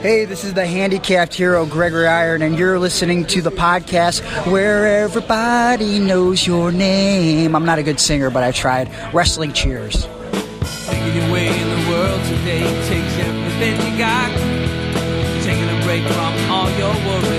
Hey, this is the handicapped hero Gregory Iron, and you're listening to the podcast where everybody knows your name. I'm not a good singer, but I tried. Wrestling Cheers. Your way in the world today takes everything you got. Taking a break from all your worries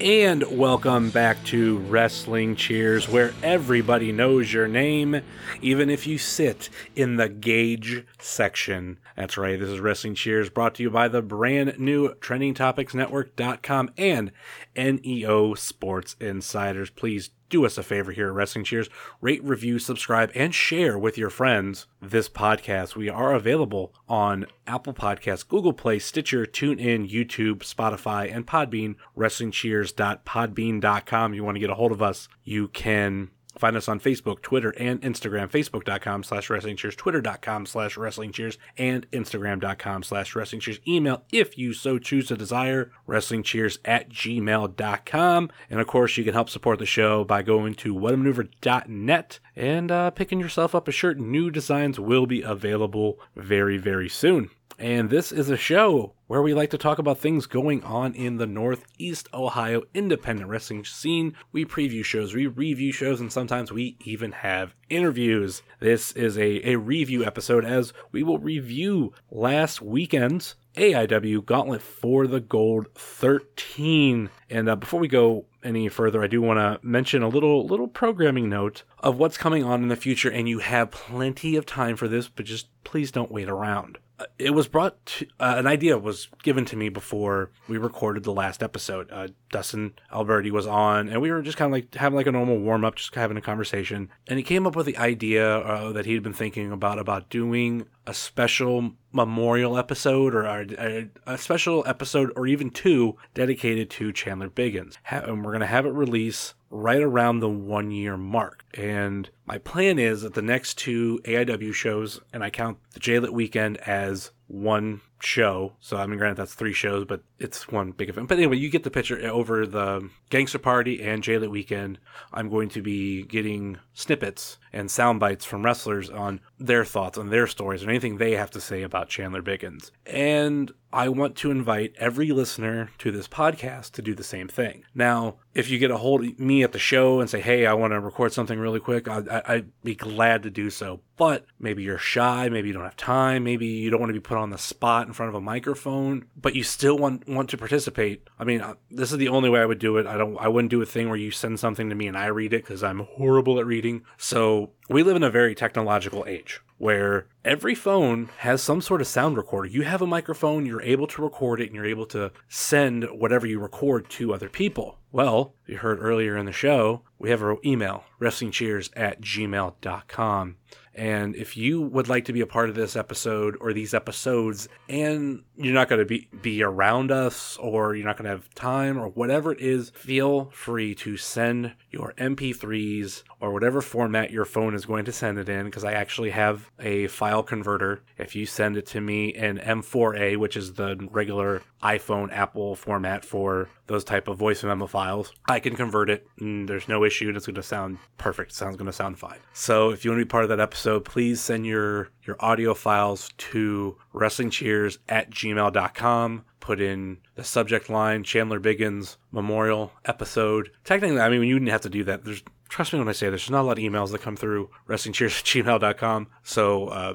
And welcome back to Wrestling Cheers, where everybody knows your name, even if you sit in the Gage section. That's right, this is Wrestling Cheers brought to you by the brand new TrendingTopicsNetwork.com and NEO Sports Insiders. Please do us a favor here at Wrestling Cheers. Rate, review, subscribe, and share with your friends this podcast. We are available on Apple Podcasts, Google Play, Stitcher, TuneIn, YouTube, Spotify, and Podbean. WrestlingCheers.podbean.com. You want to get a hold of us, you can Find us on Facebook, Twitter, and Instagram. Facebook.com slash Wrestling Cheers, Twitter.com slash Wrestling Cheers, and Instagram.com slash Wrestling Cheers. Email, if you so choose to desire, WrestlingCheers at gmail.com. And of course, you can help support the show by going to whatamaneuver.net and uh, picking yourself up a shirt. New designs will be available very, very soon. And this is a show where we like to talk about things going on in the Northeast Ohio independent wrestling scene. We preview shows, we review shows, and sometimes we even have interviews. This is a, a review episode as we will review last weekend's AIW Gauntlet for the Gold 13. And uh, before we go any further, I do want to mention a little little programming note of what's coming on in the future, and you have plenty of time for this, but just please don't wait around. It was brought to, uh, an idea was given to me before we recorded the last episode. Uh, dustin alberti was on and we were just kind of like having like a normal warm-up just having a conversation. And he came up with the idea uh, that he'd been thinking about about doing a special memorial episode or a, a special episode or even two dedicated to chandler biggins and we're going to have it release right around the one year mark. And my plan is that the next two AIW shows, and I count the JLit weekend as one show. So I mean, granted that's three shows, but it's one big event. But anyway, you get the picture. Over the Gangster Party and JLit weekend, I'm going to be getting snippets and sound bites from wrestlers on their thoughts on their stories and anything they have to say about Chandler Biggins. And I want to invite every listener to this podcast to do the same thing. Now, if you get a hold of me at the show and say, hey, I want to record something really quick, I, would be glad to do so. But maybe you're shy, maybe you don't have time, maybe you don't want to be put on the spot in front of a microphone, but you still want want to participate. I mean, this is the only way I would do it. I don't I wouldn't do a thing where you send something to me and I read it cuz I'm horrible at reading. So, we live in a very technological age where every phone has some sort of sound recorder. You have a microphone, you're able to record it, and you're able to send whatever you record to other people. Well, you heard earlier in the show, we have our email, wrestlingcheers at gmail.com. And if you would like to be a part of this episode or these episodes, and you're not going to be, be around us or you're not going to have time or whatever it is, feel free to send your MP3s or whatever format your phone is going to send it in because I actually have a file converter. If you send it to me in M4A, which is the regular iPhone Apple format for those type of voice memo files, I can convert it and there's no issue and it's going to sound perfect. It sounds going to sound fine. So if you want to be part of that episode, please send your your audio files to wrestlingcheers at gmail.com put in the subject line Chandler Biggins memorial episode. Technically, I mean, you wouldn't have to do that. There's trust me when I say this, there's not a lot of emails that come through wrestlingcheers at gmail.com. So uh,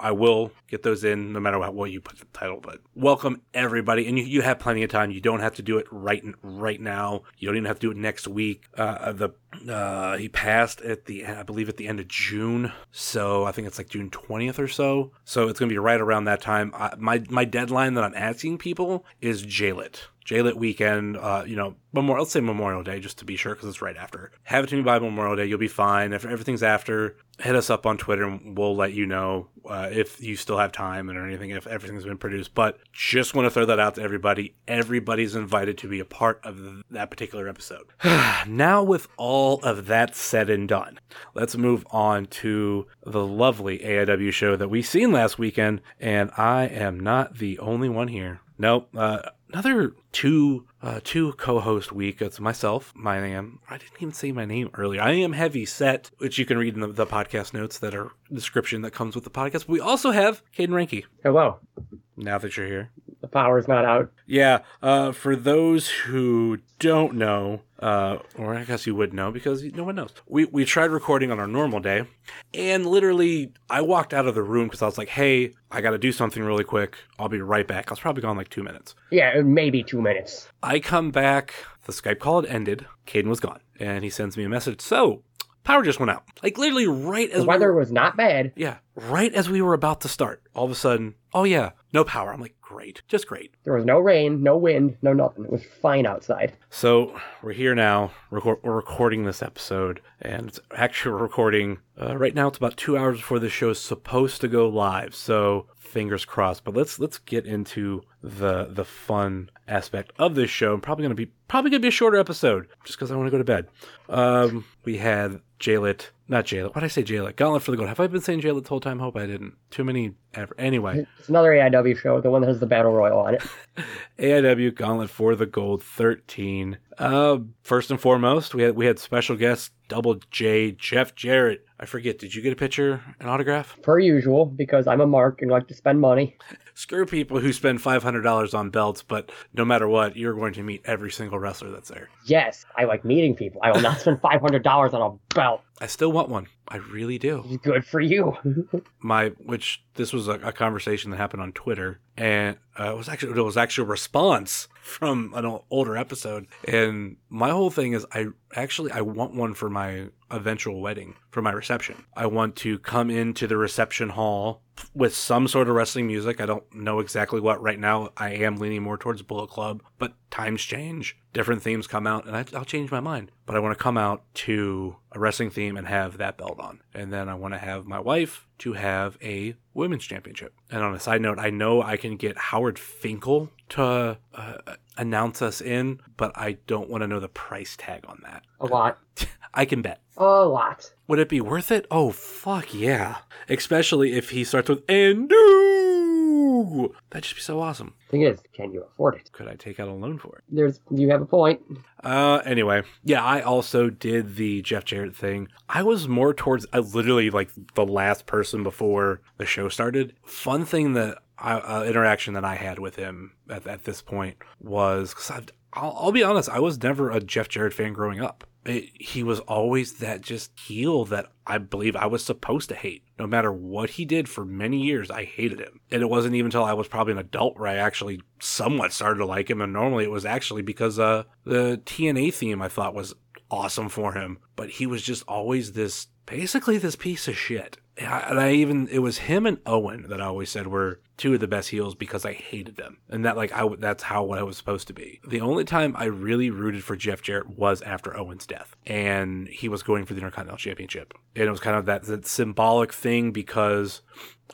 I will get those in no matter what, what you put the title. But welcome everybody. And you, you have plenty of time. You don't have to do it right right now. You don't even have to do it next week. Uh, the uh, he passed at the I believe at the end of June, so I think it's like June 20th or so. So it's gonna be right around that time. I, my my deadline that I'm asking people is JLit. JLit weekend, uh, you know, Memorial, let's say Memorial Day, just to be sure, because it's right after. Have it to me by Memorial Day. You'll be fine. If everything's after, hit us up on Twitter and we'll let you know uh, if you still have time and or anything, if everything's been produced. But just want to throw that out to everybody. Everybody's invited to be a part of that particular episode. now, with all of that said and done, let's move on to the lovely AIW show that we seen last weekend. And I am not the only one here. Nope. Uh, another two uh, two co-host week. It's myself. My name. I didn't even say my name earlier. I am Heavy Set, which you can read in the, the podcast notes that are description that comes with the podcast. We also have Caden Ranky. Hello. Now that you're here, The power's not out. yeah. Uh, for those who don't know, uh, or I guess you would know because no one knows. We we tried recording on our normal day, and literally I walked out of the room because I was like, "Hey, I got to do something really quick. I'll be right back." I was probably gone like two minutes. Yeah, maybe two minutes. I come back, the Skype call had ended, Caden was gone, and he sends me a message. So, power just went out. Like literally right as The we weather were, was not bad. yeah, right as we were about to start. All of a sudden, oh yeah, no power. I'm like, great, just great. There was no rain, no wind, no nothing. It was fine outside. So we're here now. Record, we're recording this episode, and it's actually recording uh, right now. It's about two hours before the show is supposed to go live. So fingers crossed. But let's let's get into the the fun aspect of this show. Probably gonna be probably gonna be a shorter episode, just because I want to go to bed. Um, we had Jaylit, not Jaylit. Why did I say Jaylit? Gauntlet for the Gold. Have I been saying Jaylit the whole time? Hope I didn't. Too many ever. Anyway. It's another AIW show, the one that has the Battle Royal on it. AIW Gauntlet for the Gold 13. Uh, first and foremost, we had we had special guest Double J Jeff Jarrett. I forget. Did you get a picture, an autograph? Per usual, because I'm a mark and like to spend money. Screw people who spend five hundred dollars on belts, but no matter what, you're going to meet every single wrestler that's there. Yes, I like meeting people. I will not spend $500 on a belt. I still want one. I really do. Good for you. my which this was a, a conversation that happened on Twitter, and uh, it was actually it was actually a response from an older episode. And my whole thing is, I actually I want one for my eventual wedding for my reception. I want to come into the reception hall with some sort of wrestling music. I don't know exactly what right now. I am leaning more towards Bullet Club, but times change, different themes come out, and I, I'll change my mind. But I want to come out to a wrestling theme and have that belt on, and then I want to have my wife to have a women's championship. And on a side note, I know I can get Howard Finkel to uh, announce us in, but I don't want to know the price tag on that. A lot. I can bet. A lot. Would it be worth it? Oh, fuck yeah. Especially if he starts with, and do. That'd just be so awesome. Thing is, can you afford it? Could I take out a loan for it? There's, you have a point. Uh, anyway, yeah, I also did the Jeff Jarrett thing. I was more towards, I literally like the last person before the show started. Fun thing that Uh, interaction that I had with him at, at this point was because I'll, I'll be honest, I was never a Jeff Jarrett fan growing up. It, he was always that just heel that I believe I was supposed to hate. No matter what he did for many years, I hated him. And it wasn't even until I was probably an adult where I actually somewhat started to like him. And normally it was actually because uh, the TNA theme I thought was awesome for him. But he was just always this, basically this piece of shit. And I, and I even, it was him and Owen that I always said were two of the best heels because I hated them. And that, like, I, that's how I was supposed to be. The only time I really rooted for Jeff Jarrett was after Owen's death. And he was going for the Intercontinental Championship. And it was kind of that, that symbolic thing because,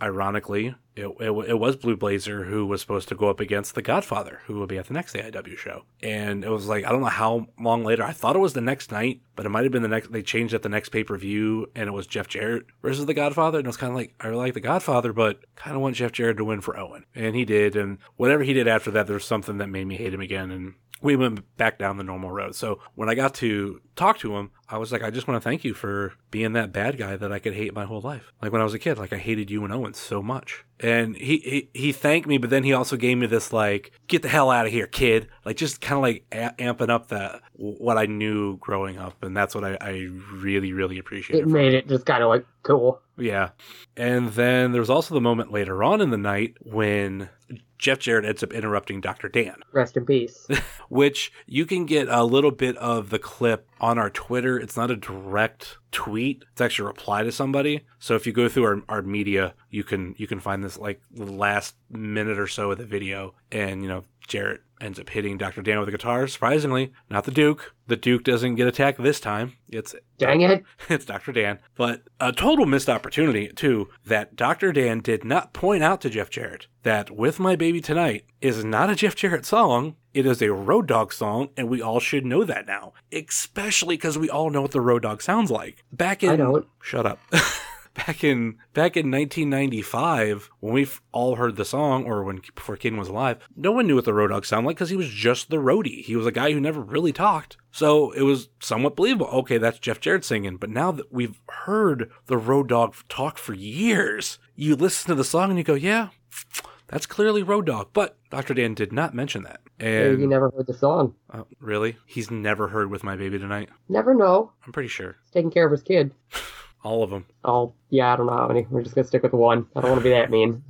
ironically, it, it, it was Blue Blazer who was supposed to go up against the Godfather, who would be at the next AIW show. And it was like, I don't know how long later. I thought it was the next night, but it might have been the next. They changed at the next pay per view, and it was Jeff Jarrett versus the Godfather. And it was kind of like, I like the Godfather, but kind of want Jeff Jarrett to win for Owen. And he did. And whatever he did after that, there's something that made me hate him again. And we went back down the normal road. So when I got to talk to him, I was like, I just want to thank you for being that bad guy that I could hate my whole life. Like when I was a kid, like I hated you and Owen so much. And he, he, he thanked me, but then he also gave me this like, get the hell out of here, kid. Like just kind of like a- amping up that what I knew growing up. And that's what I, I really, really appreciated. It made it just kind of like cool. Yeah. And then there was also the moment later on in the night when Jeff Jarrett ends up interrupting Dr. Dan, Rest in peace. which you can get a little bit of the clip on our Twitter. It's not a direct tweet. It's actually a reply to somebody. So if you go through our, our media, you can you can find this like the last minute or so of the video and you know Jarrett ends up hitting Dr. Dan with a guitar. Surprisingly, not the Duke. The Duke doesn't get attacked this time. It's Dang it. it's Dr. Dan. But a total missed opportunity, too, that Dr. Dan did not point out to Jeff Jarrett that With My Baby Tonight is not a Jeff Jarrett song. It is a Road Dog song, and we all should know that now. Especially because we all know what the Road Dog sounds like. Back in. I don't. Shut up. back in back in 1995 when we all heard the song or when before Kid was alive no one knew what the road dog sounded like because he was just the roadie. He was a guy who never really talked. So it was somewhat believable. Okay that's jeff jarrett singing but now that we've heard the road dog talk for years you listen to the song and you go yeah that's clearly road dog. But dr dan did not mention that. Maybe you never heard the song. uh, really? He's never heard with my baby tonight? Never know. i'm pretty sure. He's taking care of his kid. all of them Oh, yeah, I don't know how many. We're just gonna stick with one. I don't want to be that mean.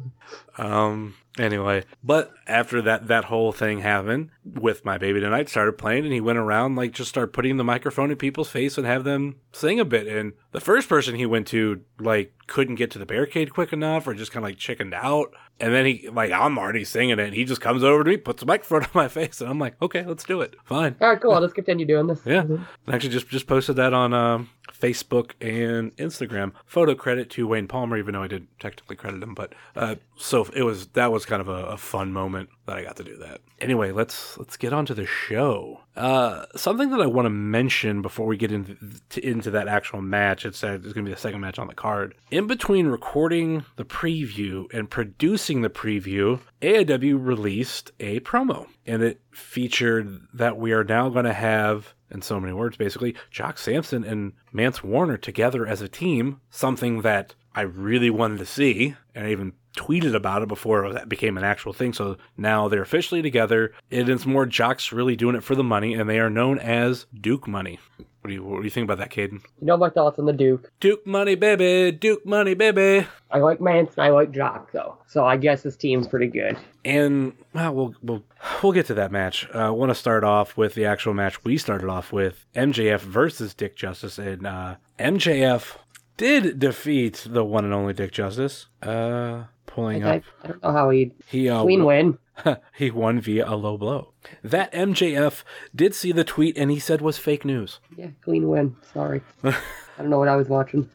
Um. Anyway, but after that, that whole thing happened with my baby tonight started playing, and he went around like just started putting the microphone in people's face and have them sing a bit. And the first person he went to like couldn't get to the barricade quick enough, or just kind of like chickened out. And then he like I'm already singing it, and he just comes over to me, puts the microphone on my face, and I'm like, okay, let's do it, fine. All right, cool. Let's continue doing this. Yeah, I actually just just posted that on um, Facebook and Instagram. Photo credit to Wayne Palmer, even though I didn't technically credit him, but uh, so it was that was kind of a, a fun moment that I got to do that. Anyway, let's let's get on to the show. Uh, something that I want to mention before we get into into that actual match. It's, said it's going to be the second match on the card. In between recording the preview and producing the preview, AIW released a promo, and it featured that we are now going to have in so many words, basically, Jock Samson and Mance Warner together as a team, something that I really wanted to see, and I even tweeted about it before that became an actual thing. So now they're officially together. It is more Jock's really doing it for the money, and they are known as Duke Money. What do you what do you think about that, Caden? You know my thoughts on the Duke. Duke Money, baby, Duke Money, baby. I like Manson. I like Jock though. So I guess this team's pretty good. And well, we'll we'll we'll get to that match. Uh, I want to start off with the actual match we started off with: MJF versus Dick Justice, and uh, MJF did defeat the one and only Dick Justice. Uh, pulling I, up, I don't know how he he uh, clean win. he won via a low blow. That MJF did see the tweet and he said was fake news. Yeah, clean win. Sorry. I don't know what I was watching.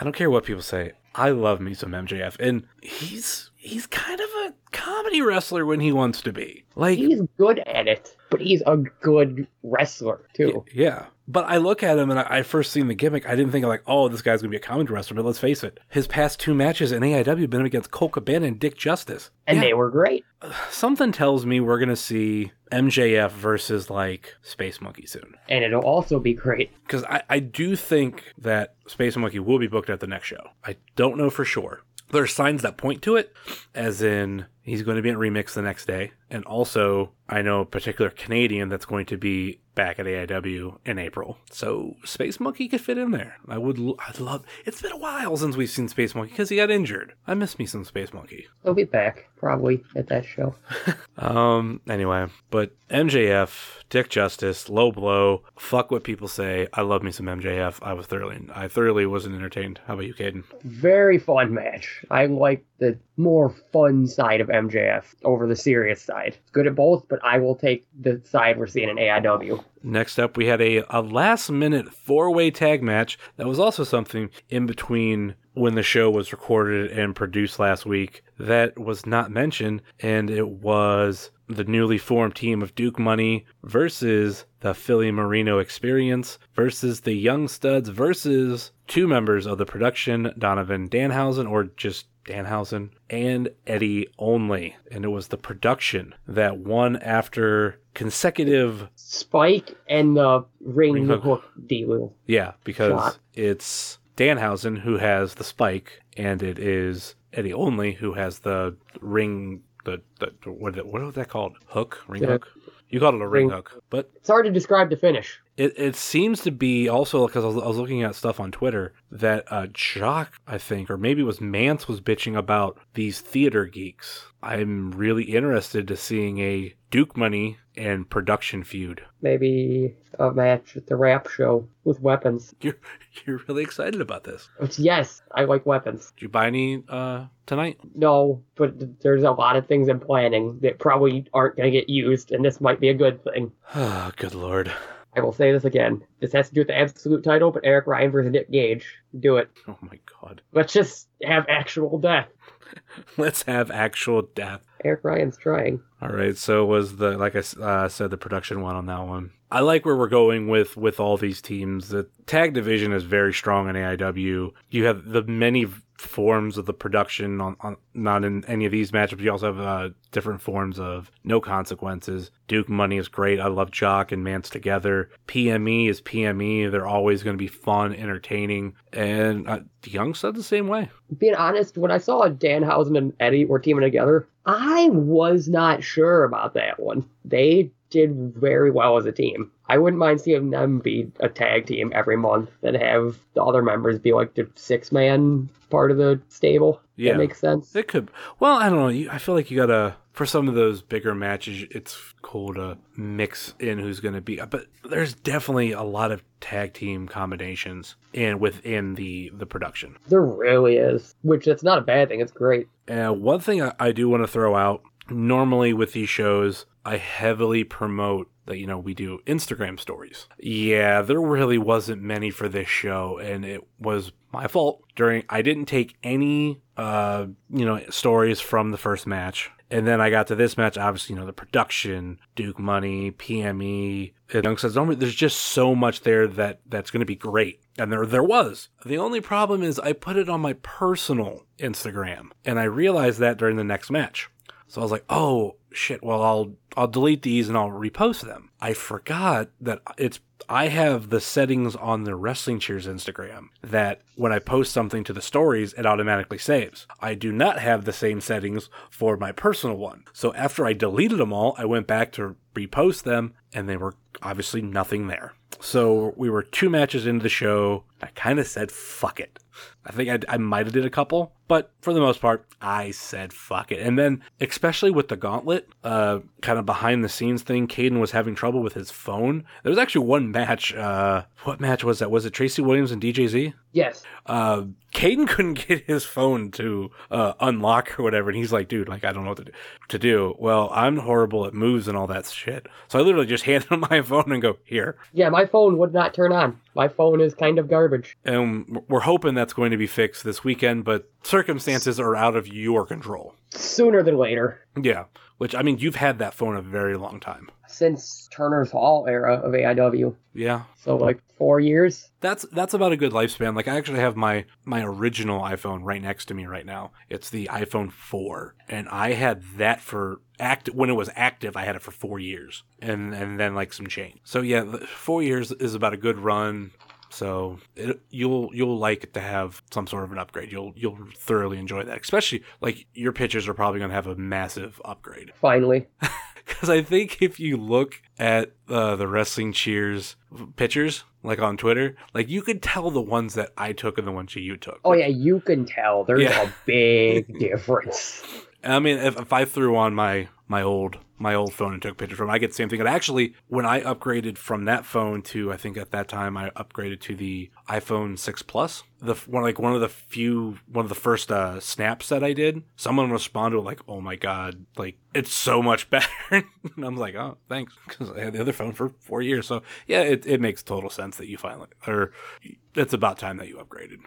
I don't care what people say. I love me some MJF, and he's he's kind of a comedy wrestler when he wants to be. Like He's good at it, but he's a good wrestler too. Yeah. But I look at him and I, I first seen the gimmick. I didn't think like, oh, this guy's gonna be a comedy wrestler. But let's face it, his past two matches in AIW have been against Colt Cabana and Dick Justice. And Yeah. they were great. Something tells me we're gonna see MJF versus like Space Monkey soon. And it'll also be great. Because I, I do think that Space Monkey will be booked at the next show. I don't know for sure. There are signs that point to it, as in he's going to be at Remix the next day. And also, I know a particular Canadian that's going to be back at AIW in April. So Space Monkey could fit in there. I would, l- I'd love, it's been a while since we've seen Space Monkey because he got injured. I miss me some Space Monkey. He'll be back probably at that show. Um, anyway, but MJF, Dick Justice, low blow, fuck what people say. I love me some MJF. I was thoroughly, I thoroughly wasn't entertained. How about you, Caden? Very fun match. I like the more fun side of MJF over the serious side. Good at both, but I will take the side we're seeing in AIW. Next up, we had a, a last minute four way tag match. That was also something in between when the show was recorded and produced last week that was not mentioned, and it was the newly formed team of Duke Money versus the Philly Marino Experience versus the Young Studs versus two members of the production, Donovan Danhausen, or just Danhausen, and Eddie Only. And it was the production that won after consecutive Spike and the ring, Ring hook. hook deal. Yeah, because Shot. it's Danhausen who has the spike, and it is Eddie Only who has the ring. The, the what what was that called? Hook, ring Yeah. hook. You called it a ring, Ring. hook, but It's hard to describe the finish. It, it seems to be also because I was, I was looking at stuff on Twitter that uh, Jock, I think, or maybe it was Mance, was bitching about these theater geeks. I'm really interested to seeing a Duke Money and production feud. Maybe a match at the rap show with weapons. You're you're really excited about this. Yes, I like weapons. Did you buy any uh, tonight? No, but there's a lot of things in planning that probably aren't going to get used, and this might be a good thing. Oh, good lord. I will say this again. This has to do with the absolute title, but Eric Ryan versus Nick Gage. Do it. Oh my god. Let's just have actual death. Let's have actual death. Eric Ryan's trying. All right, so was the like I uh, said the production one on that one. I like where we're going with with all these teams. The tag division is very strong in AIW. You have the many forms of the production on, on not in any of these matchups. You also have uh, different forms of no consequences. Duke Money is great. I love Jock and Mance together. PME is PME. They're always going to be fun, entertaining, and uh, Young said the same way. Being honest, when I saw Danhausen and Eddie were teaming together, I was not sure about that one. They did very well as a team. I wouldn't mind seeing them be a tag team every month and have the other members be like the six man part of the stable. Yeah. That makes sense. It could. Well, I don't know. You, I feel like you gotta for some of those bigger matches. It's cool to mix in who's gonna be. But there's definitely a lot of tag team combinations in within the the production. There really is. Which it's not a bad thing, it's great. Uh, one thing I, I do want to throw out. Normally with these shows, I heavily promote that you know we do Instagram stories. Yeah, there really wasn't many for this show, and it was my fault. During I didn't take any uh you know stories from the first match. And then I got to this match, obviously, you know, the production, Duke Money, PME, and Young says, "Oh, there's just so much there that that's going to be great. And there, there was. The only problem is I put it on my personal Instagram, and I realized that during the next match. So I was like, oh shit, well I'll I'll delete these and I'll repost them. I forgot that it's I have the settings on the Wrestling Cheers Instagram that when I post something to the stories, it automatically saves. I do not have the same settings for my personal one. So after I deleted them all, I went back to repost them and they were obviously nothing there. So we were two matches into the show. I kind of said, fuck it. I think I, I might have did a couple, but for the most part, I said fuck it. And then, especially with the gauntlet, uh, kind of behind the scenes thing, Caden was having trouble with his phone. There was actually one match. Uh, what match was that? Was it Tracy Williams and DJZ? Yes. uh, Caden couldn't get his phone to uh, unlock or whatever, and he's like, "Dude, like I don't know what to do." To do. Well, I'm horrible at moves and all that shit, so I literally just handed him my phone and go here. Yeah, my phone would not turn on. My phone is kind of garbage. And we're hoping that's going to be fixed this weekend, but circumstances are out of your control. Sooner than later. Yeah, which I mean, you've had that phone a very long time. Since Turner's Hall era of AIW. Yeah, So like four years. that's that's about a good lifespan. Like I actually have my my original iPhone right next to me right now. It's the iPhone 4 and I had that for act when it was active I had it for 4 years and and then like some change. So yeah, 4 years is about a good run. So it, you'll you'll like it to have some sort of an upgrade. You'll you'll thoroughly enjoy that. Especially like your pictures are probably going to have a massive upgrade. Finally. Because I think if you look at uh, the wrestling cheers pictures, like on Twitter, like you could tell the ones that I took and the ones that you took. Oh yeah, you can tell there's Yeah. a big difference. I mean, if, if I threw on my my old my old phone and took pictures from, I get the same thing. And actually, when I upgraded from that phone to, I think at that time I upgraded to the iPhone six plus. The one like one of the few one of the first uh, snaps that I did, someone responded like, "Oh my god, like it's so much better." and I'm like, "Oh, thanks," because I had the other phone for four years. So yeah, it it makes total sense that you finally or it's about time that you upgraded.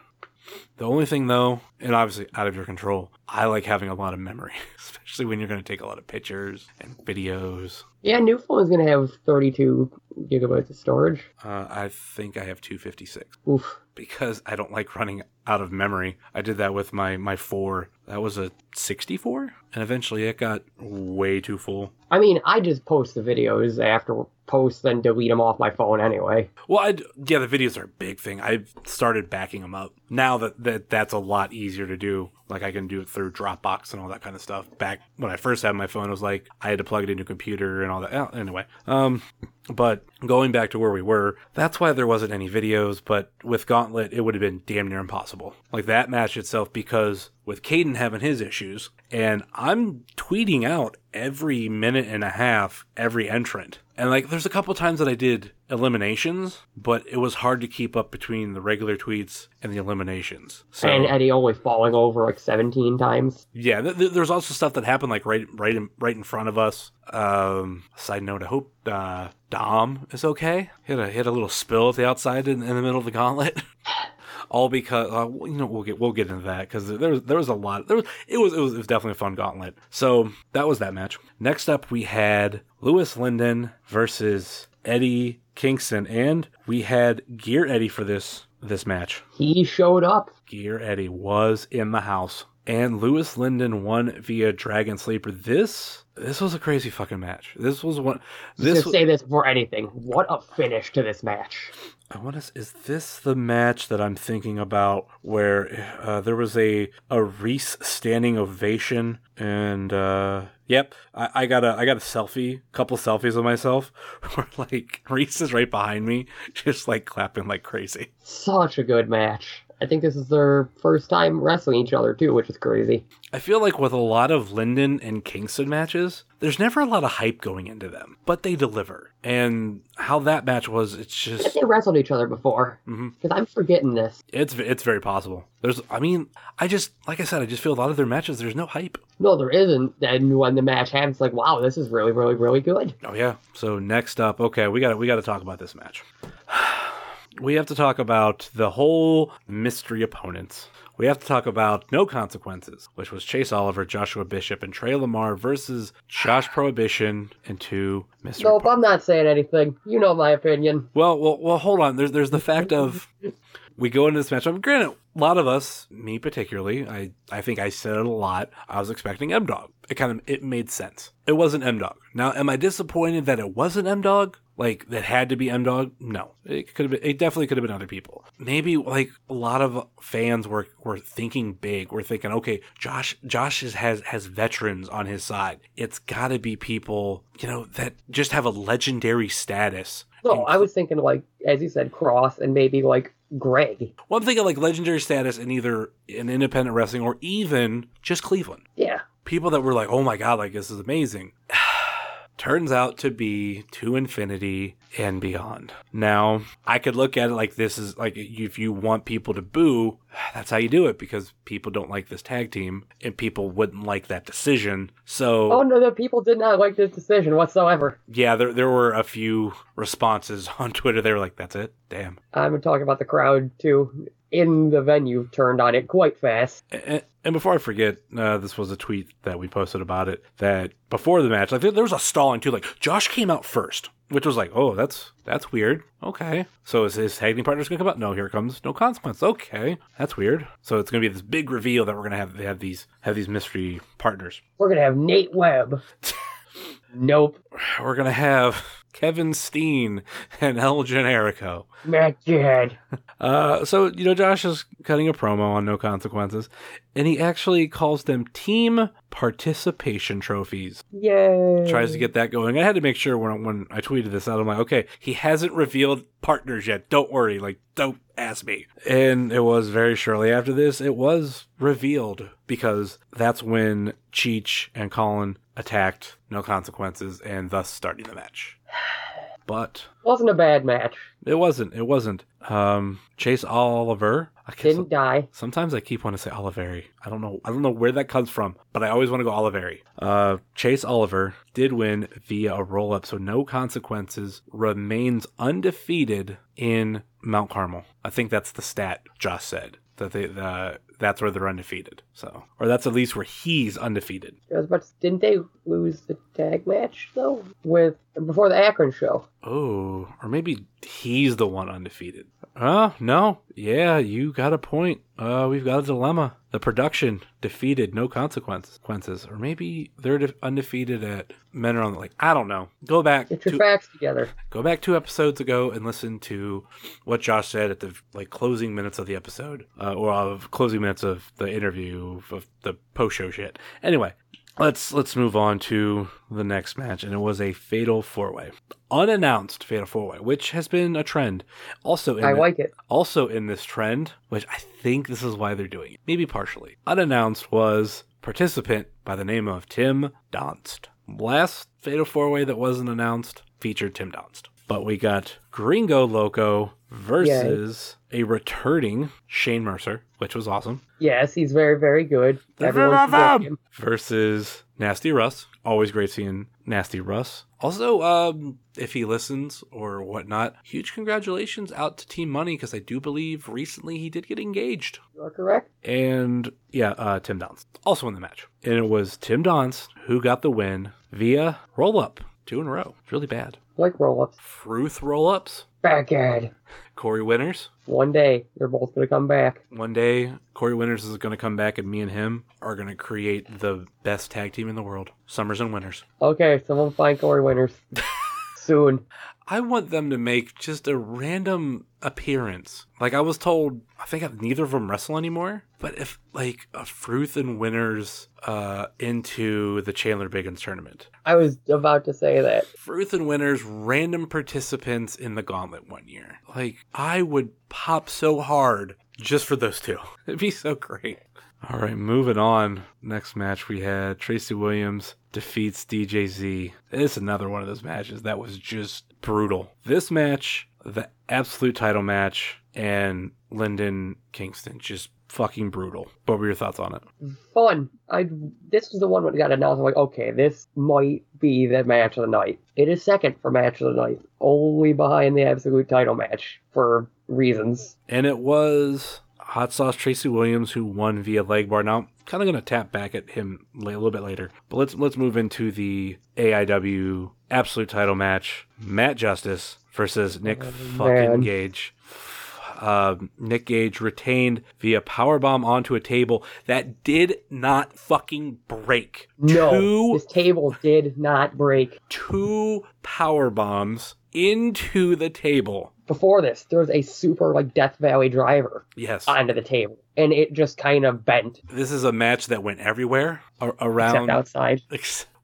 The only thing though, and obviously out of your control, I like having a lot of memory, especially when you're going to take a lot of pictures and videos. Yeah, new phone's gonna have 32 gigabytes of storage. Uh, I think I have 256 Oof. because I don't like running out of memory. I did that with my my four. That was a 64, and eventually it got way too full. I mean, I just post the videos after post then delete them off my phone anyway. Well, I yeah, the videos are a big thing. I've started backing them up now that, that that's a lot easier to do. Like I can do it through Dropbox and all that kind of stuff. Back when I first had my phone, it was like I had to plug it into a computer and all that. Anyway, um, but going back to where we were, that's why there wasn't any videos. But with Gauntlet, it would have been damn near impossible. Like that match itself, because with Caden having his issues, and I'm tweeting out every minute and a half every entrant. And like there's a couple times that I did eliminations, but it was hard to keep up between the regular tweets and the eliminations. So and Eddie always falling over like 17 times. yeah, th- th- there's also stuff that happened like right right in, right in front of us. Um, side note, I hope uh, Dom is okay. Hit a hit a little spill at the outside in, in the middle of the gauntlet. All because uh, you know we'll get we'll get into that because there was there was a lot there was it was it was it was definitely a fun gauntlet. So that was that match. Next up we had Lewis Linden versus Eddie Kingston, and we had Gear Eddie for this this match. He showed up. Gear Eddie was in the house, and Lewis Linden won via Dragon Sleeper. This this was a crazy fucking match. This was one. This to say this before anything. What a finish to this match. I want to. Is this the match that I'm thinking about where uh, there was a a Reese standing ovation and uh yep, I, I got a I got a selfie, couple selfies of myself where like Reese is right behind me, just like clapping like crazy. Such a good match. I think this is their first time wrestling each other too, which is crazy. I feel like with a lot of Linden and Kingston matches, there's never a lot of hype going into them, but they deliver. And how that match was, it's just they wrestled each other before, mm-hmm. because I'm forgetting this. it's it's very possible. There's, I mean, I just like I said, I just feel a lot of their matches. There's no hype. No, there isn't. Then when the match happens, like, wow, this is really, really, really good. Oh yeah. So next up, okay, we got we got to talk about this match. We have to talk about the whole mystery opponents. We have to talk about no consequences, which was Chase Oliver, Joshua Bishop, and Trey Lamar versus Josh Prohibition and two mystery. Nope, I'm not saying anything. You know my opinion. Well, well, well. Hold on. There's there's the fact of we go into this matchup. Granted, a lot of us, me particularly, I I think I said it a lot. I was expecting M Dog. It kind of it made sense. It wasn't M Dog. Now, am I disappointed that it wasn't M Dog? Like that had to be M Dog? No, it could have been. It definitely could have been other people. Maybe like a lot of fans were were thinking big. We're thinking, okay, Josh Josh is, has has veterans on his side. It's got to be people you know that just have a legendary status. No, I was thinking like, as you said, Cross and maybe like Greg. Well, I'm thinking like legendary status in either in independent wrestling or even just Cleveland. Yeah. People that were like, oh my God, like this is amazing. Turns out to be to infinity and beyond. Now, I could look at it like this is like if you want people to boo, that's how you do it because people don't like this tag team and people wouldn't like that decision. So, Oh no, the people did not like this decision whatsoever. yeah, there, there were a few responses on Twitter. They were like, that's it? Damn. I'm talking about the crowd too. In the venue, turned on it quite fast. And, and before I forget, uh, this was a tweet that we posted about it. That before the match, like there was a stalling too. Like Josh came out first, which was like, oh, that's that's weird. Okay, so is his tag team partner's gonna come out? No, here comes no consequence. Okay, that's weird. So it's gonna be this big reveal that we're gonna have have these have these mystery partners. We're gonna have Nate Webb. nope. We're gonna have Kevin Steen and El Generico. Matt Jed. Uh, so you know, Josh is cutting a promo on No Consequences, and he actually calls them team participation trophies. Yay. Tries to get that going. I had to make sure when when I tweeted this out, I'm like, okay, he hasn't revealed partners yet. Don't worry, like don't ask me. And it was very shortly after this, it was revealed because that's when Cheech and Colin attacked No Consequences and thus starting the match. But Wasn't a bad match. it wasn't. It wasn't. Um, Chase Oliver. I guess Didn't die. sometimes I keep wanting to say Oliveri. I don't know. I don't know where that comes from, but I always want to go Oliveri. Uh, Chase Oliver did win via a roll up, so no consequences. Remains undefeated in Mount Carmel. I think that's the stat Josh said that they uh, that's where they're undefeated. So, or that's at least where he's undefeated. I was about to, didn't they lose the tag match though with before the Akron show. Oh, or maybe he's the one undefeated. Uh, no. Yeah, you got a point. Uh, we've got a dilemma. The production defeated, no consequences. Or maybe they're de- undefeated at Mentor on the Lake. I don't know. Go back Get your to, facts together. go back two episodes ago and listen to what Josh said at the like closing minutes of the episode, uh, or of closing minutes of the interview of the post show shit. Anyway, let's let's move on to the next match, and it was a fatal four way, unannounced fatal four way, which has been a trend. Also, in I the- like it. also in this trend, which I think this is why they're doing it, maybe partially. Unannounced was participant by the name of Tim Donst. Last Fatal Four Way that wasn't announced featured Tim Donst. But we got Gringo Loco versus a returning Shane Mercer, which was awesome, Yes, he's very, very good. Everyone versus Nasty Russ. Always great seeing Nasty Russ. Also, um, if he listens or whatnot, huge congratulations out to Team Money because I do believe recently he did get engaged. You are correct. And yeah, uh, Tim Donst also in the match. And it was Tim Donst who got the win via roll up, two in a row. It's really bad. Like roll ups. Fruth roll ups. Backhand. Corey Winners. One day they're both gonna come back. One day, Corey Winners is going to come back, and me and him are going to create the best tag team in the world Summers and Winners. Okay, someone find Corey Winners. Soon. I want them to make just a random appearance. Like I was told, I think neither of them wrestle anymore. But if like a Fruth and Winners uh, into the Chandler Biggins tournament, I was about to say that. Fruth and Winners random participants in the Gauntlet one year, like I would pop so hard just for those two. It'd be so great. All right, moving on. Next match we had Tracy Williams defeats DJZ. It's another one of those matches that was just brutal. This match, the absolute title match, and Lyndon Kingston, just fucking brutal. What were your thoughts on it? Fun. I this was the one that got announced. I'm like, okay, this might be the match of the night. It is second for match of the night, only behind the absolute title match for reasons. And it was Hot Sauce Tracy Williams who won via leg bar. Now, kind of going to tap back at him a little bit later, but let's let's move into the AIW Absolute Title match: Matt Justice versus Nick fucking man. Gage. Uh, Nick Gage retained via powerbomb onto a table that did not fucking break. No, Two this table did not break. two power bombs into the table. Before this, there was a super like Death Valley driver Yes. onto the table, and it just kind of bent, this is a match that went everywhere a- except around. outside.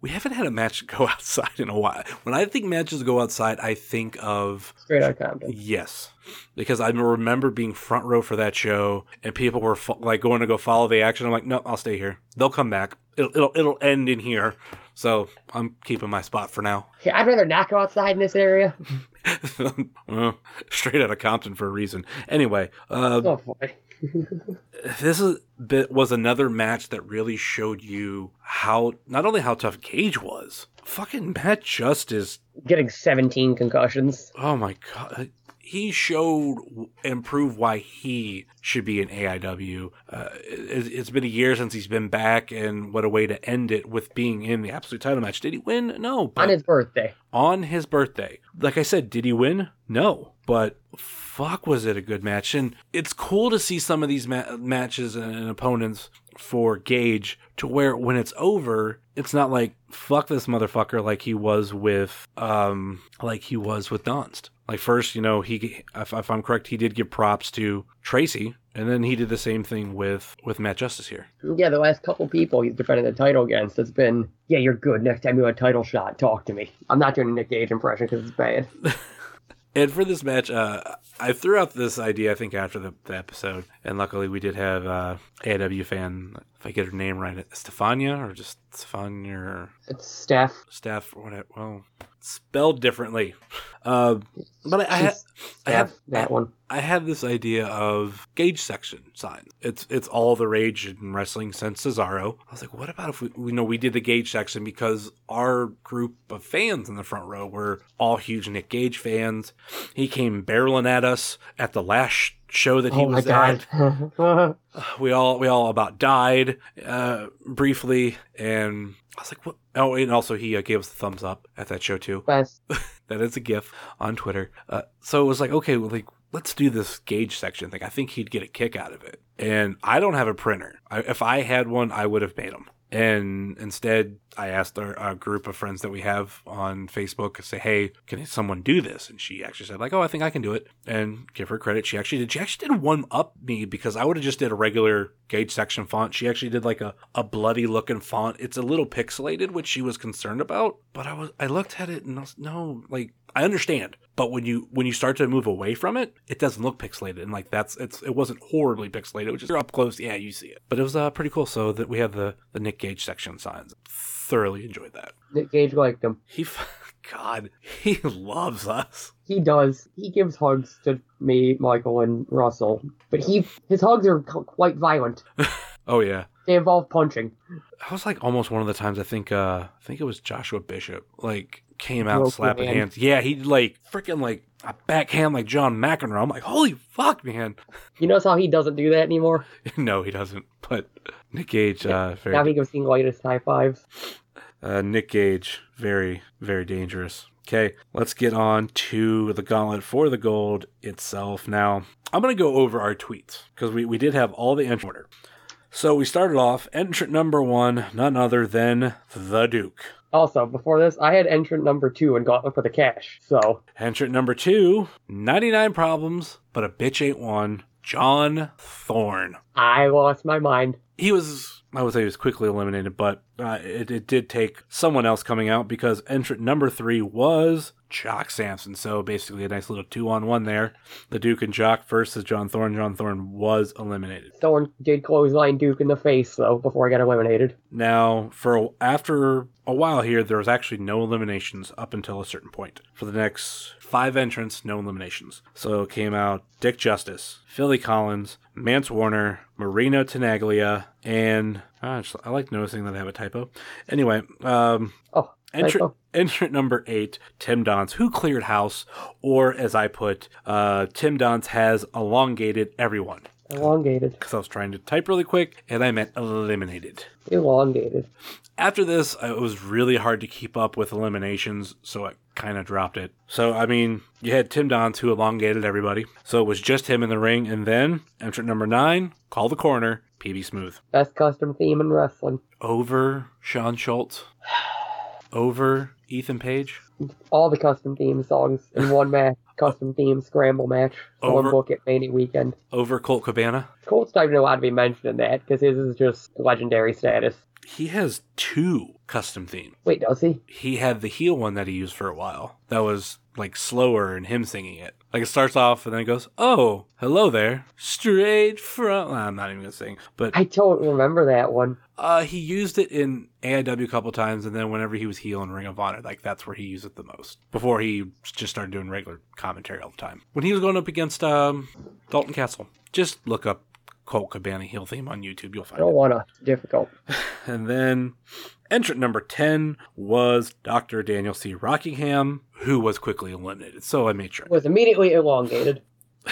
We haven't had a match go outside in a while. When I think matches go outside, I think of Straight out Compton. yes, because I remember being front row for that show, and people were fo- like going to go follow the action. I'm like, no, I'll stay here. They'll come back. It'll it'll, it'll end in here. So I'm keeping my spot for now. Okay, I'd rather not go outside in this area. Straight out of Compton for a reason. Anyway, uh, Oh boy. this is bit was another match that really showed you how not only how tough Gage was, fucking Matt Justice. Getting 17 concussions. Oh my god, he showed and proved why he should be in AIW. Uh, it, it's been a year since he's been back, and what a way to end it with being in the absolute title match. Did he win? No, but On his birthday. on his birthday. Like I said, did he win? No, but fuck, was it a good match? And it's cool to see some of these ma- matches and, and opponents for Gage to where when it's over, it's not like fuck this motherfucker like he was with um like he was with Donst. Like first, you know, he if, if I'm correct, he did give props to Tracy, and then he did the same thing with with Matt Justice here. Yeah, the last couple people he's defended the title against has been, yeah, you're good. Next time you have a title shot, talk to me. I'm not doing a Nick Gage impression because it's bad. And for this match, uh, I threw out this idea, I think, after the, the episode. And luckily, we did have uh, AW fan, if I get her name right, Stefania, or just Stefania, or It's Steph. Steph. Well, spelled differently. Uh, but I, I, had, I, had, that one. I had this idea of Gage section sign. It's it's all the rage in wrestling since Cesaro. I was like, what about if we you know we did the Gage section because our group of fans in the front row were all huge Nick Gage fans. He came barreling at us at the last show that he oh was at. we all we all about died uh, briefly, and I was like, "What?" Oh, and also he uh, gave us the thumbs up at that show too. Best. That is a GIF on Twitter. Uh, so it was like, okay, well, like let's do this Gage section thing. I think he'd get a kick out of it. And I don't have a printer. I, if I had one, I would have made them. And instead, I asked our, our group of friends that we have on Facebook say, "Hey, can someone do this?" And she actually said, "Like, oh, I think I can do it." And give her credit, she actually did. She actually did one up me because I would have just did a regular Gage section font. She actually did like a, a bloody looking font. It's a little pixelated, which she was concerned about. But I was I looked at it and I was no, like I understand, but when you when you start to move away from it, it doesn't look pixelated, and like that's it's it wasn't horribly pixelated. It was just up close, yeah, you see it. But it was uh, pretty cool. So that we have the the Nick Gage section signs. Thoroughly enjoyed that. Nick Gage liked him. He, God, he loves us. He does. He gives hugs to me, Michael, and Russell. But he his hugs are quite violent. Oh yeah. They involve punching. That was like almost one of the times I think uh I think it was Joshua Bishop like came out slapping hand. hands. Yeah, he like freaking like a backhand like John McEnroe. I'm like, holy fuck, man. You notice how he doesn't do that anymore? no, he doesn't. But Nick Gage, uh, very Now he gives the lightest high fives. Uh, Nick Gage, very, very dangerous. Okay, let's get on to the gauntlet for the gold itself. Now, I'm going to go over our tweets because we, we did have all the entry order. So we started off entrant number one, none other than the Duke. Also, before this, I had entrant number two and Gauntlet for the cash. So, Entrant number two, 99 problems, but a bitch ain't one, John Thorne. I lost my mind. he was I would say he was quickly eliminated, but uh, it, it did take someone else coming out because entrant number three was Jock Samson. So basically, a nice little two on one there. The Duke and Jock versus John Thorne. John Thorne was eliminated. Thorne did clothesline Duke in the face, though, before I got eliminated. Now, for after a while here, there was actually no eliminations up until a certain point. For the next five entrants, no eliminations. So came out Dick Justice, Philly Collins, Mance Warner, Marino Tenaglia, and ah, I just- I like noticing that I have a typo. Anyway, um, Oh, entrant entrant number eight, Tim Donst, who cleared house, or as I put, uh, Tim Donst has elongated everyone. elongated. Because I was trying to type really quick, and I meant eliminated. Elongated. After this, it was really hard to keep up with eliminations, so I kind of dropped it. So, I mean, you had Tim Donst who elongated everybody. So it was just him in the ring, and then entrant number nine, call the corner, PB Smooth. Best custom theme in wrestling. Over Sean Schultz. Over Ethan Page. All the custom theme songs in one match. Custom theme scramble match. Over- book at Mania weekend. Over Colt Cabana. Colt's not even allowed to be mentioned in that because his is just legendary status. He has two custom themes. Wait, does he? he had the heel one that he used for a while. That was like slower and him singing it. Like it starts off and then it goes, "Oh, hello there, straight from." I'm not even gonna sing, but I don't remember that one. uh, he used it in AIW a couple times, and then whenever he was heel in Ring of Honor, like that's where he used it the most. Before he just started doing regular commentary all the time. When he was going up against um, Dalton Castle, just look up Colt Cabana heel theme on YouTube, you'll find I don't it. want to. Difficult. And then entrant number 10 was Dr. Daniel C. Rockingham, who was quickly eliminated. So I made sure. Was immediately elongated.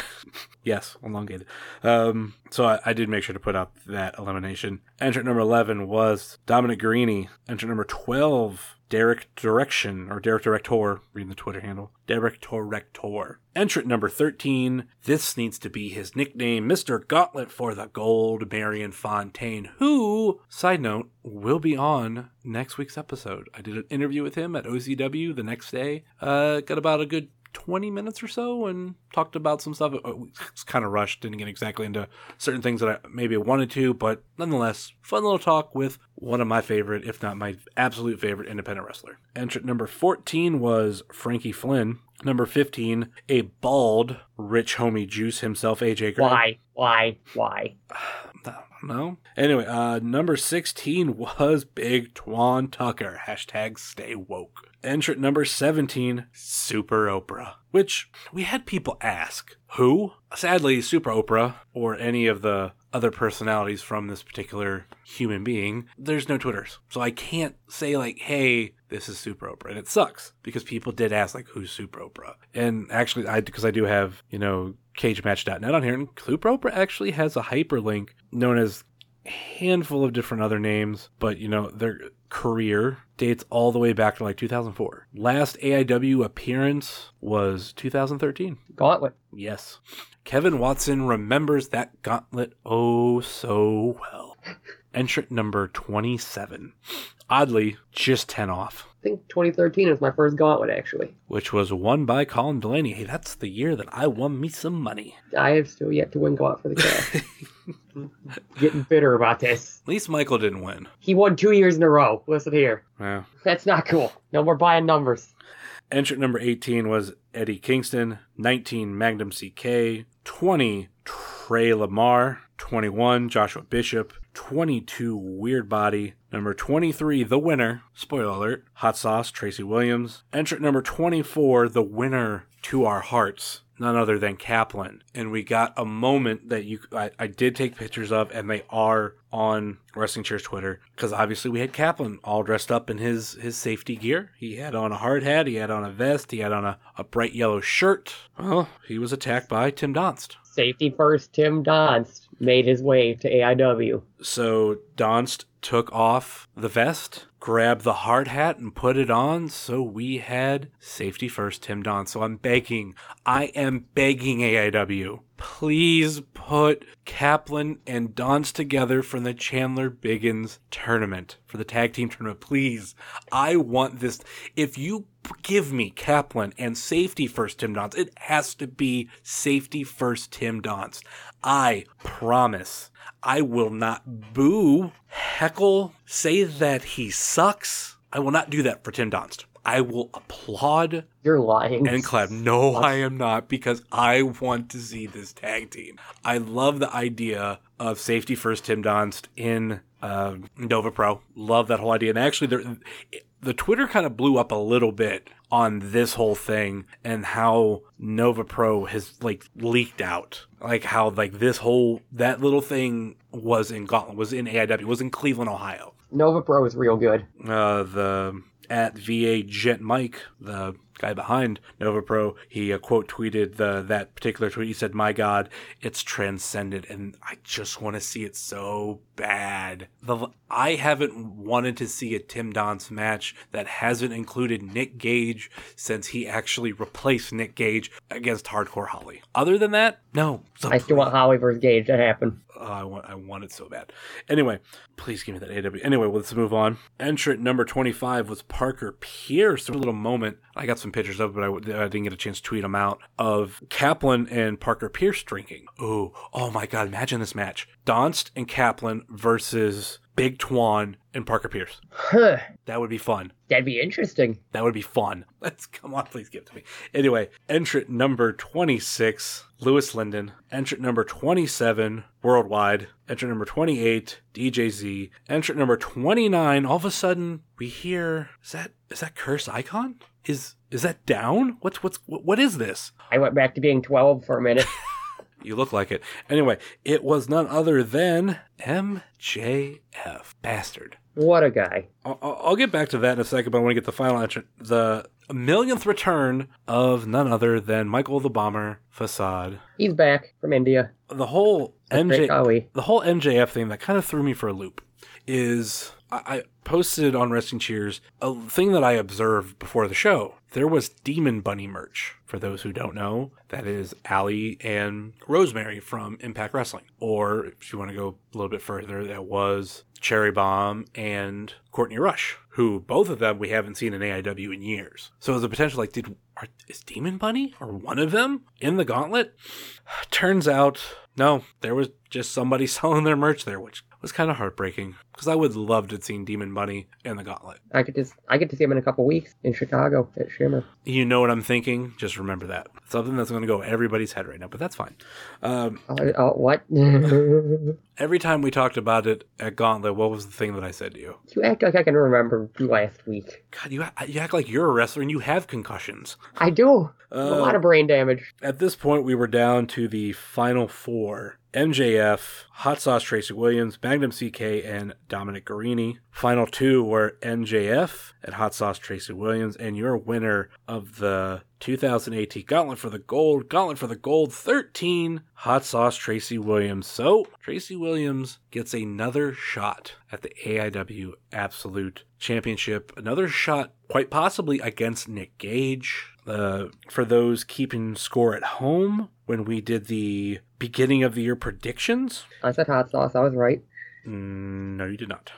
Yes, elongated. Um, so I, I did make sure to put out that elimination. Entrant number 11 was Dominic Garrini. Entrant number 12, Derek Direction, or Derek Director, reading the Twitter handle. Derek Director. Entrant number 13, this needs to be his nickname, Mr. Gauntlet for the Gold, Marion Fontaine, who, side note, will be on next week's episode. I did an interview with him at OCW the next day. Uh, got about a good 20 minutes or so and talked about some stuff. Uh, it was kind of rushed, didn't get exactly into certain things that I maybe wanted to, but nonetheless, fun little talk with one of my favorite, if not my absolute favorite, independent wrestler. Entrant number 14 was Frankie Flynn. Number 15, a bald, rich homie juice himself, AJ. Why? Why? Why? don't know. Anyway, uh, number 16 was Big Twan Tucker. Hashtag stay woke. Entrant number 17, Super Oprah. Which we had people ask, who? Sadly, Super Oprah, or any of the other personalities from this particular human being, there's no Twitters. So I can't say, like, hey, this is Super Oprah. And it sucks because people did ask, like, who's Super Oprah? And actually, I because I do have, you know, cagematch.net on here, and Super Oprah actually has a hyperlink known as handful of different other names, but you know, their career dates all the way back to like 2004. Last AIW appearance was 2013. Gauntlet. Yes. Kevin Watson remembers that gauntlet oh so well. Entrant number 27. Oddly, just 10 off, I think 2013 was my first Gauntlet, actually. which was won by Colin Delaney. Hey, that's the year that I won me some money. I have still yet to win Gauntlet for the cast. Getting bitter about this. At least Michael didn't win. He won two years in a row. Listen here. Yeah. That's not cool. No more buying numbers. Entrant number 18 was Eddie Kingston, 19 Magnum CK, 20 Trey Lamar, 21 Joshua Bishop, 22 Weird Body, number 23 the winner, spoiler alert, Hot Sauce Tracy Williams, entrant number 24 the winner to our hearts, none other than Kaplan. And we got a moment that you I, I did take pictures of and they are on Wrestling Cheers Twitter because obviously we had Kaplan all dressed up in his his safety gear. He had on a hard hat, he had on a vest, he had on a, a bright yellow shirt. Well, he was attacked by Tim Donst. Safety first, Tim Donst made his way to AIW. So Donst took off the vest, grabbed the hard hat, and put it on. So we had safety first, Tim Donst. So I'm begging, I am begging AIW, please put Kaplan and Donst together for the Chandler Biggins tournament, for the tag team tournament. Please, I want this. If you give me Kaplan and safety first Tim Donst, it has to be safety first Tim Donst. I promise. I will not boo, heckle, say that he sucks. I will not do that for Tim Donst. I will applaud You're lying. and clap. No, I am not because I want to see this tag team. I love the idea of safety first Tim Donst in uh, Nova Pro. Love that whole idea. And actually, there, the Twitter kind of blew up a little bit on this whole thing and how Nova Pro has like leaked out. Like how like this whole that little thing was in Gauntlet, was in AIW, was in Cleveland, Ohio Nova Pro is real good. uh, the at VA Jet Mike, the guy behind Nova Pro, he uh, quote tweeted the that particular tweet. He said, "My God, it's transcended, and I just want to see it so bad." The I haven't wanted to see a Tim Donst match that hasn't included Nick Gage since he actually replaced Nick Gage against Hardcore Holly. Other than that, no. So I still want Holly versus Gage to happen. Oh, I want I want it so bad. Anyway, please give me that AW. Anyway, let's move on. Entrant number 25 was Parker Pierce. A little moment. I got some pictures of, but I, I didn't get a chance to tweet them out of Kaplan and Parker Pierce drinking. Oh, oh my God! Imagine this match: Donst and Kaplan versus Big Twan and Parker Pierce. Huh. That would be fun. That'd be interesting. That would be fun. Let's come on, please give it to me. Anyway, entrant number 26, Lewis Linden. Entrant number 27, Worldwide. Entrant number 28, DJZ. Entrant number 29, all of a sudden we hear is that is that Curse Icon? Is is that down? What's what's what, what is this? I went back to being 12 for a minute. You look like it. Anyway, it was none other than MJF. Bastard. what a guy. I'll, I'll get back to that in a second, but I want to get the final entrant, the millionth return of none other than Michael the Bomber Facade. He's back from India. The whole MJ, the whole MJF thing that kind of threw me for a loop is I, posted on Wrestling Cheers a thing that I observed before the show. There was Demon Bunny merch. For those who don't know, that is Allie and Rosemary from Impact Wrestling. Or if you want to go a little bit further, that was Cherry Bomb and Courtney Rush, who both of them we haven't seen in AIW in years. So there's a potential like, did are, is Demon Bunny or one of them in the gauntlet? Turns out, no, there was just somebody selling their merch there, which was kind of heartbreaking because I would love to have seen Demon Bunny in the Gauntlet. I could just I get to see him in a couple weeks in Chicago at Shimmer. You know what I'm thinking? Just remember that. Something that's going to go everybody's head right now, but that's fine. Um, Oh, oh what? every time we talked about it at Gauntlet, what was the thing that I said to you? you act like I can remember last week. God, you, you act like you're a wrestler and you have concussions. I do. a Uh, lot of brain damage. At this point, we were down to the final four MJF, Hot Sauce Tracy Williams, Magnum CK, and Dominic Garrini. Final two were MJF and Hot Sauce Tracy Williams, and your winner of the 2018 Gauntlet for the Gold, Gauntlet for the Gold 13, Hot Sauce Tracy Williams. So, Tracy Williams gets another shot at the AIW Absolute Championship, another shot quite possibly against Nick Gage. Uh, for those keeping score at home, when we did the beginning of the year predictions, I said hot sauce. I was right. Mm, no, you did not.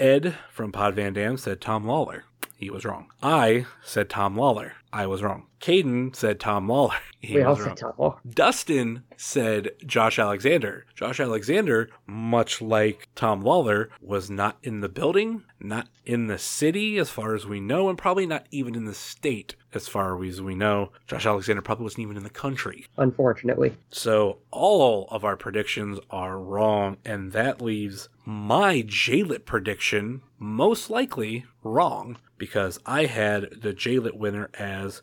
Ed from Pod Van Dam said Tom Lawlor. He was wrong. I said Tom Lawlor. I was wrong. Caden said Tom Waller. He we all said Tom. Oh, Dustin said Josh Alexander. Josh Alexander, much like Tom Waller, was not in the building, not in the city as far as we know, and probably not even in the state as far as we know. Josh Alexander probably wasn't even in the country. unfortunately. So all of our predictions are wrong, and that leaves my JLIT prediction most likely wrong because I had the JLIT winner as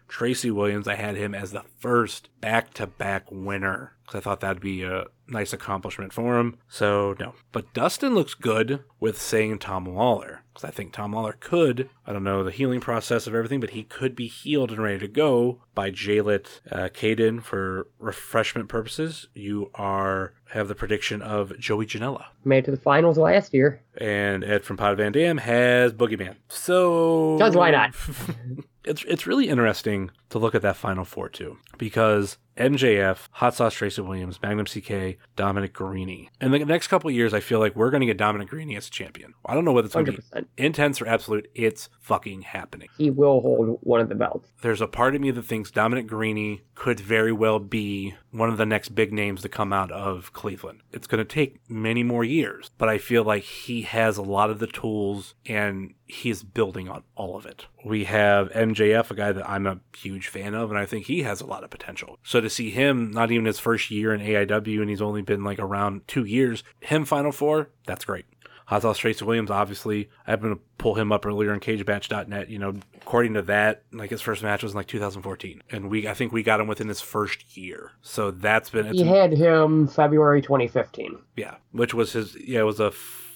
Williams. I had him as the first back to back winner because I thought that'd be a nice accomplishment for him. So, no. But Dustin looks good with saying Tom Lawlor because I think Tom Lawlor could, I don't know the healing process of everything, but he could be healed and ready to go by JLIT uh, Caden for refreshment purposes. You are have the prediction of Joey Janela. Made it to the finals last year. And Ed from Pod Van Dam has Boogeyman. So 'Cause why not? it's it's really interesting to look at that final four too, because MJF, Hot Sauce Tracy Williams, Magnum CK, Dominic Garrini. In the next couple of years, I feel like we're going to get Dominic Garrini as a champion. I don't know whether it's going to be intense or absolute. It's fucking happening. He will hold one of the belts. There's a part of me that thinks Dominic Garrini could very well be one of the next big names to come out of Cleveland. It's going to take many more years, but I feel like he has a lot of the tools and he's building on all of it. We have MJF, a guy that I'm a huge fan of, and I think he has a lot of potential. So to see him, not even his first year in AIW, and he's only been like around two years, him Final Four, that's great. Hot Sauce Tracy Williams, obviously, I happened to pull him up earlier on CageMatch.net. You know, according to that, like his first match was in like 2014, and we I think we got him within his first year. So that's been He had him February 2015. yeah, which was his yeah it was a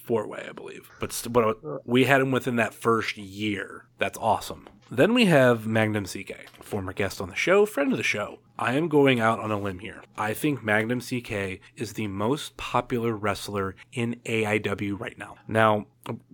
four way I believe, but st- but uh, we had him within that first year. That's awesome. Then we have Magnum CK, former guest on the show, friend of the show. I am going out on a limb here. I think Magnum CK is the most popular wrestler in AIW right now. Now,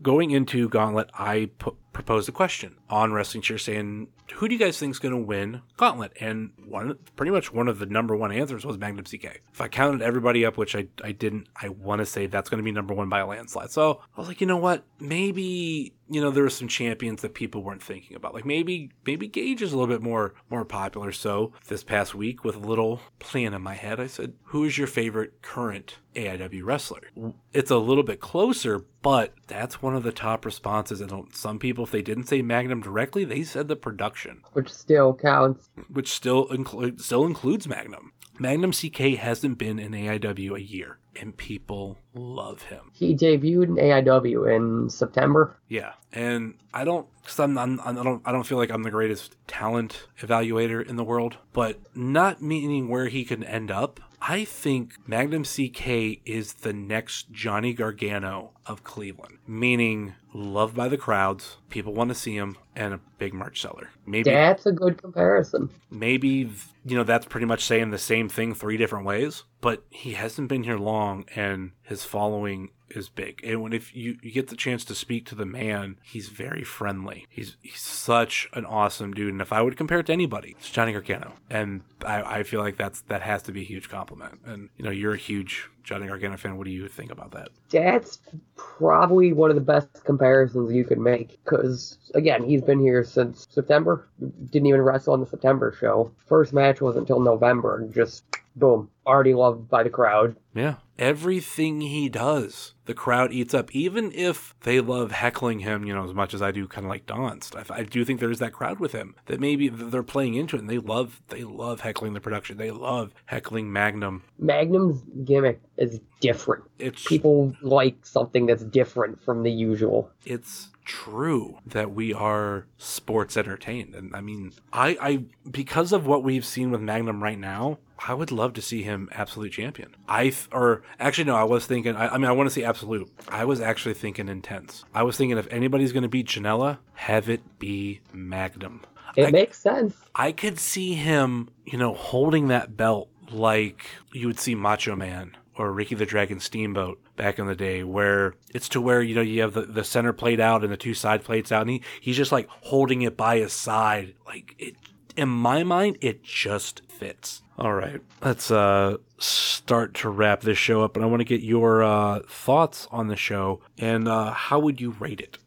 going into Gauntlet, I put, proposed a question on Wrestling Cheer saying, who do you guys think is going to win Gauntlet? And one, pretty much one of the number one answers was Magnum CK. If I counted everybody up, which I, I didn't, I want to say that's going to be number one by a landslide. So I was like, you know what? Maybe you know there were some champions that people weren't thinking about. Like maybe maybe Gage is a little bit more more popular. So this past week, with a little plan in my head, I said, who is your favorite current AIW wrestler? It's a little bit closer, but that's one of the top responses. And some people, if they didn't say Magnum directly, they said the production which still counts. which still include still includes Magnum. Magnum CK hasn't been in AIW a year, and people love him. He debuted in AIW in September. Yeah, and I don't, cause I'm, I'm, I don't, I don't feel like I'm the greatest talent evaluator in the world, but not meaning where he can end up. I think Magnum CK is the next Johnny Gargano of Cleveland, meaning loved by the crowds, people want to see him, and a big merch seller. Maybe That's a good comparison. maybe you know that's pretty much saying the same thing three different ways but he hasn't been here long and his following is big and when if you, you get the chance to speak to the man he's very friendly he's he's such an awesome dude and if i would compare it to anybody it's johnny gargano and i, I feel like that's that has to be a huge compliment and you know you're a huge Johnny Gargano fan. What do you think about that? That's probably one of the best comparisons you could make because again, he's been here since September. Didn't even wrestle on the September show. First match wasn't until November, just boom, already loved by the crowd. Yeah. Everything he does, the crowd eats up. Even if they love heckling him, you know, as much as I do, kind of like Donst. I, I do think there's that crowd with him that maybe they're playing into it, and they love they love heckling the production. They love heckling Magnum. Magnum's gimmick is different. It's People like something that's different from the usual. it's true that we are sports entertained. And i mean i i because of what we've seen with magnum right now i would love to see him absolute champion. I th- or actually no i was thinking i, I mean i want to see absolute. I was actually thinking intense. I was thinking if anybody's going to beat janela have it be magnum. It I- makes sense. I could see him, you know, holding that belt like you would see Macho Man or Ricky the Dragon Steamboat back in the day, where it's to where, you know, you have the, the center plate out and the two side plates out, and he, he's just like holding it by his side. Like, it, in my mind, it just fits. All right, let's uh, start to wrap this show up, and I want to get your uh, thoughts on the show and uh, how would you rate it?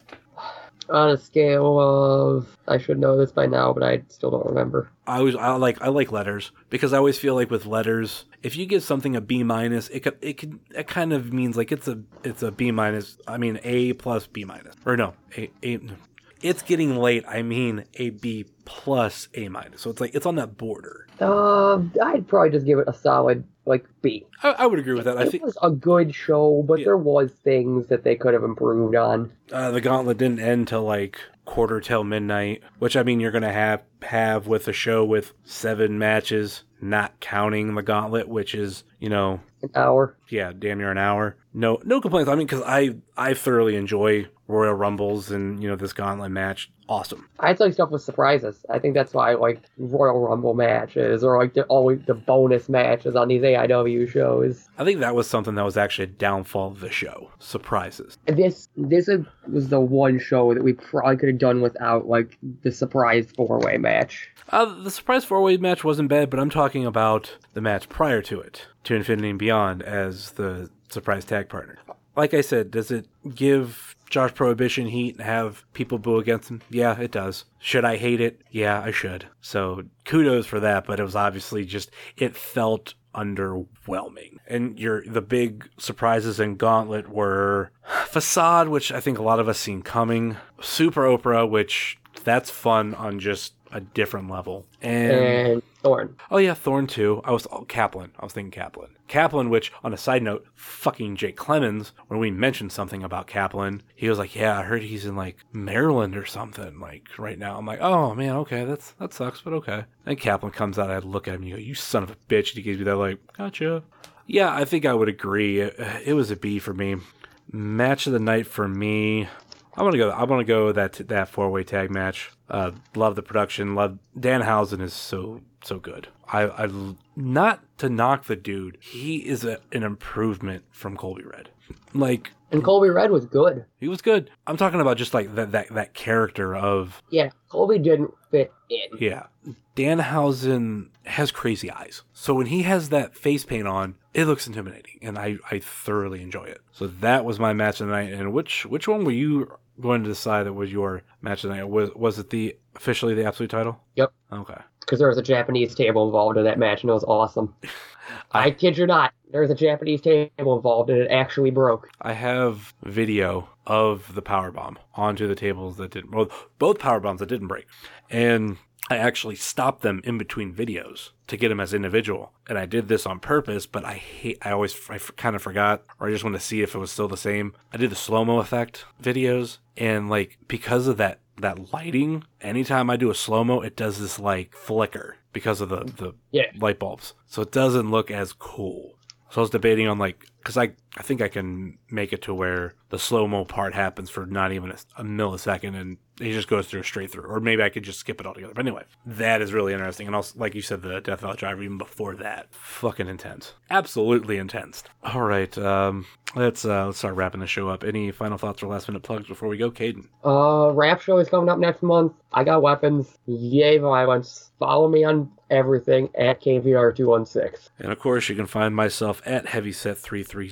On a scale of, I should know this by now, but I still don't remember. I always I like I like letters because I always feel like with letters, if you give something a B minus, it could it could it kind of means like it's a it's a B minus. I mean A plus B minus or no A A. It's getting late. I mean a B plus A minus. So it's like it's on that border. Uh, I'd probably just give it a solid like B. I, I would agree with that. I it think was a good show, but Yeah. there was things that they could have improved on. uh, the gauntlet didn't end till like quarter till midnight, which I mean you're gonna have have with a show with seven matches, not counting the gauntlet, which is you know An hour. yeah, damn near an hour. No, no complaints. I mean, because I I thoroughly enjoy Royal Rumbles and you know this Gauntlet match. Awesome. I like stuff with surprises. I think that's why I like Royal Rumble matches or like the always the bonus matches on these AIW shows. I think that was something that was actually a downfall of the show. Surprises. This this was the one show that we probably could have done without like the surprise four way match. Uh, the surprise four way match wasn't bad, but I'm talking about the match prior to it, to Infinity and Beyond, as the surprise tag partner. Like I said, does it give Josh Prohibition heat and have people boo against him? Yeah, it does. Should I hate it? Yeah, I should. So kudos for that, but it was obviously just it felt underwhelming. And your the big surprises in Gauntlet were Facade, which I think a lot of us seen coming, Super Oprah, which that's fun on just a different level. And And Thorne. oh yeah, Thorne too. I was oh, Kaplan. I was thinking Kaplan. Kaplan, which on a side note, fucking Jake Clemens, when we mentioned something about Kaplan, he was like, "Yeah, I heard he's in like Maryland or something like right now." I'm like, "Oh man, okay, that's that sucks, but okay." And Kaplan comes out, I look at him, and you go, "You son of a bitch!" And he gives me that like, "Gotcha." Yeah, I think I would agree. It, it was a B for me. Match of the night for me. I want to go. I want to go that that four way tag match. Uh, love the production. Love Dan Danhausen is so so good. I I not to knock the dude. He is a, an improvement from Colby Red. Like And Colby Red was good. he was good. I'm talking about just like that that that character of Yeah, Colby didn't fit in. yeah. Danhausen has crazy eyes. So when he has that face paint on, it looks intimidating, and I, I thoroughly enjoy it. So that was my match of the night. And which which one were you going to decide that was your match of the night? Was was it the officially the absolute title? Yep. Okay. Because there was a Japanese table involved in that match, and it was awesome. I kid you not. There was a Japanese table involved, and it actually broke. I have video of the power bomb onto the tables that didn't. Well, both power bombs that didn't break, and I actually stopped them in between videos to get them as individual. And I did this on purpose, but I hate. I always I kind of forgot, or I just want to see if it was still the same. I did the slow mo effect videos, and like because of that that lighting, anytime I do a slow mo, it does this like flicker because of the the Yeah. light bulbs, so it doesn't look as cool. So I was debating on like, because I I think I can make it to where the slow mo part happens for not even a, millisecond and he just goes through straight through. Or maybe I could just skip it altogether. But anyway, that is really interesting. And also, like you said, the Death Valley Driver, even before that, fucking intense. Absolutely intense. All right, um, let's uh, let's start wrapping the show up. Any final thoughts or last minute plugs before we go, Caden? Uh, rap show is coming up next month. I got weapons. Yay violence. Follow me on everything at KVR216. And of course, you can find myself at Heavyset330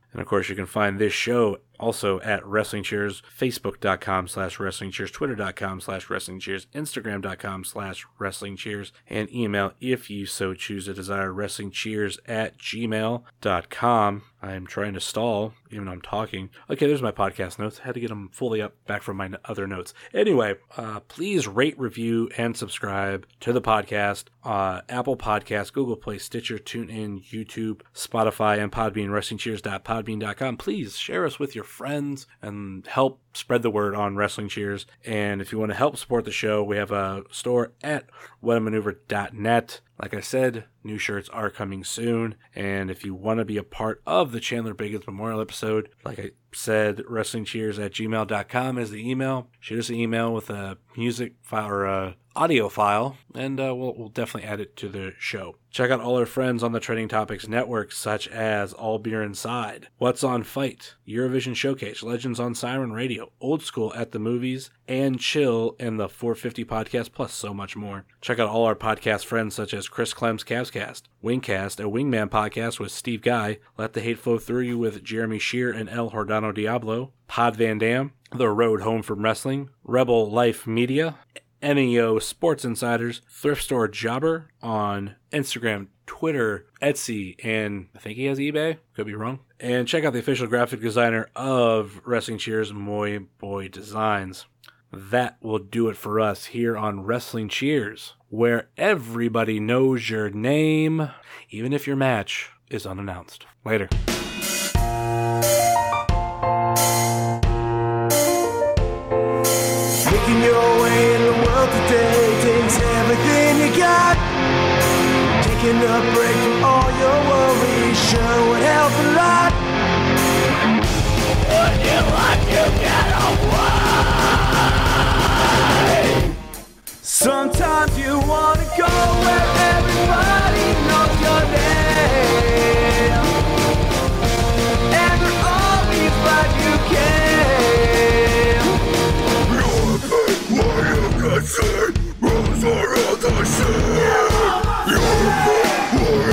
And of course, you can find this show also at Wrestling Cheers, Facebook.com slash Wrestling Cheers, Twitter.com slash Wrestling Cheers, Instagram.com slash Wrestling Cheers, and email if you so choose to desire Wrestling Cheers at gmail.com. I'm trying to stall, even though I'm talking. Okay, there's my podcast notes. I had to get them fully up back from my other notes. Anyway, uh, please rate, review, and subscribe to the podcast. Uh, Apple Podcasts, Google Play, Stitcher, TuneIn, YouTube, Spotify, and Podbean, Wrestling Cheers. Podbean, WrestlingCheers.podbean.com. Please share us with your friends and help spread the word on Wrestling Cheers. And if you want to help support the show, we have a store at whatamaneuver.net. Like I said, new shirts are coming soon. And if you want to be a part of the Chandler Biggins Memorial episode, like I said, wrestlingcheers at gmail.com is the email. Shoot us an email with a music file or a audio file, and uh, we'll, we'll definitely add it to the show. Check out all our friends on the Trending Topics Network, such as All Beer Inside, What's on Fight, Eurovision Showcase, Legends on Siren Radio, Old School at the Movies, and Chill, and the 450 Podcast, plus so much more. Check out all our podcast friends, such as Chris Clem's Cavscast, Wingcast, a Wingman podcast with Steve Guy, Let the Hate Flow Through You with Jeremy Shear and El Hordano Diablo, Pod Van Dam, The Road Home from Wrestling, Rebel Life Media, NEO Sports Insiders, Thrift Store Jobber on Instagram, Twitter, Etsy, and I think he has eBay. Could be wrong. And check out the official graphic designer of Wrestling Cheers, Moy Boy Designs. That will do it for us here on Wrestling Cheers, where everybody knows your name, even if your match is unannounced. Later. Taking a break from all your worries sure would help a lot. Would you like to get away? Sometimes you wanna go where everybody knows your name, and you the.